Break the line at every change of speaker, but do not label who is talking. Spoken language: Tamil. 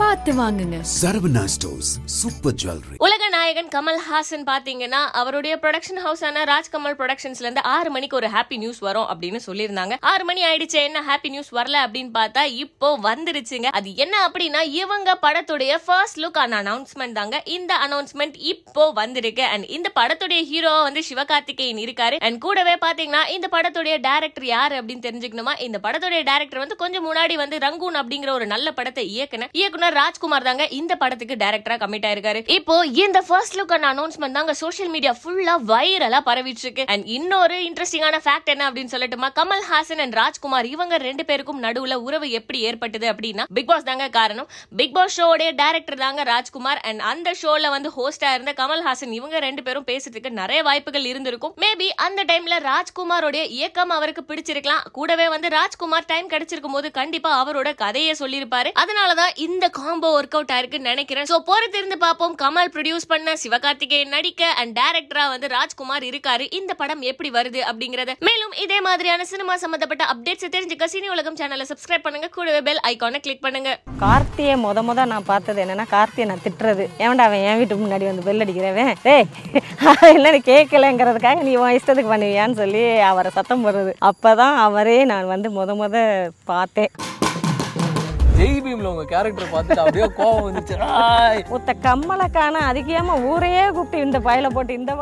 பார்த்து வாங்குங்க.
சரவணா ஸ்டோர்ஸ் சூப்பர் ஜுவல்லரி
உலக நாயகன் கமல்ஹாசன் பாத்தீங்கன்னா அவருடைய ப்ரொடக்ஷன் ஹவுஸான ராஜ்கமல் ப்ரொடக்ஷன்ஸ்ல இருந்து ஆறு மணிக்கு ஒரு ஹாப்பி நியூஸ் வரும் அப்படின்னு சொல்லியிருந்தாங்க. ஆறு மணி ஆயிடுச்சு என்ன ஹாப்பி நியூஸ் வரல அப்படின்னு பார்த்தா இப்போ வந்துருச்சுங்க. அது என்ன அப்படின்னா இவங்க படத்துடைய ஃபர்ஸ்ட் லுக் ஆன அனௌன்ஸ்மெண்ட் தாங்க. இந்த அனௌன்ஸ்மெண்ட் இப்போ வந்திருக்கு. அண்ட் இந்த படத்துடைய ஹீரோவா வந்து சிவகார்த்திகேயன் இருக்காரு. அண்ட் கூடவே பாத்தீங்கன்னா இந்த படத்துடைய டேரக்டர் யாரு அப்படின்னு தெரிஞ்சுக்கணுமா? இந்த படத்துடைய டேரக்டர் வந்து கொஞ்சம் முன்னாடி வந்து ரங்கூன் அப்படிங்கிற ஒரு நல்ல படத்தை இயக்குன இயக்குனர் ராஜ்குமார் தாங்க இந்த படத்துக்கு டைரக்டரா கமிட் ஆயிருக்காரு. இப்போ இந்த ஃபர்ஸ்ட் லுக் அனௌன்ஸ்மெண்ட் தாங்க சோஷியல் மீடியா ஃபுல்லா வைரலா பரவிட்டு இருக்கு அண்ட் இன்னொரு இன்ட்ரெஸ்டிங்கான ஃபேக்ட் என்ன அப்படின்னு சொல்லட்டுமா? கமல் ஹாசன் அண்ட் ராஜ்குமார் இவங்க ரெண்டு பேருக்கும் நடுவுல உறவு எப்படி ஏற்பட்டது அப்படின்னா பிக் பாஸ் தாங்க காரணம். பிக் பாஸ் ஷோடைய டைரக்டர் தாங்க ராஜ்குமார். அண்ட் அந்த ஷோல வந்து ஹோஸ்டா இருந்த கமல் ஹாசன் இவங்க ரெண்டு பேரும் பேசுறதுக்கு நிறைய வாய்ப்புகள் இருந்திருக்கும். மேபி அந்த டைம்ல ராஜ்குமாரோடைய இயக்கம் அவருக்கு பிடிச்சிருக்கலாம். கூடவே வந்து ராஜ்குமார் டைம் கிடைச்சிருக்கும் போது கண்டிப்பா அவரோட கதையை சொல்லியிருப்பாரு. அதனாலதான் இந்த காம்போ ஒர்க் அவுட் ஆயிருக்குன்னு நினைக்கிறேன். சோ போறது இருந்து பார்ப்போம். கமல் ப்ரொடியூஸ் பண்ண சிவகார்த்திகேயன் நடிக்க அண்ட் டைரக்டரா வந்து ராஜ்குமார் இருக்காரு. இந்த படம் எப்படி வருது அப்படிங்கறத. மேலும் இதே மாதிரியான சினிமா சம்பந்தப்பட்ட அப்டேட்ஸ் தெரிஞ்சுக்க சினி உலகம் சேனலை சப்ஸ்கிரைப் பண்ணுங்க. கூடவே பெல் ஐகானை கிளிக் பண்ணுங்க.
கார்த்தியை முத முத நான் பார்த்தது என்னன்னா கார்த்தியை நான் திட்டுறது. ஏன்டா அவன் என் வீட்டுக்கு முன்னாடி வந்து பெல் அடிக்கிறவன்? ஏய் என்ன நீ கேட்கலங்கிறதுக்காக நீ உன் இஷ்டத்துக்கு பண்ணுவியான்னு சொல்லி அவரை சத்தம் போடுறது. அப்பதான் அவரே நான் வந்து முத முத பார்த்தேன்.
ஜெய் பீம்ல உங்க கேரக்டர் பார்த்துட்டு அப்படியே கோவம் வந்துச்சு.
ஒத்த கம்மலை காண அதுக்கு ஏமா ஊரையே கூப்பிட்டு இந்த பயில போட்டு இந்த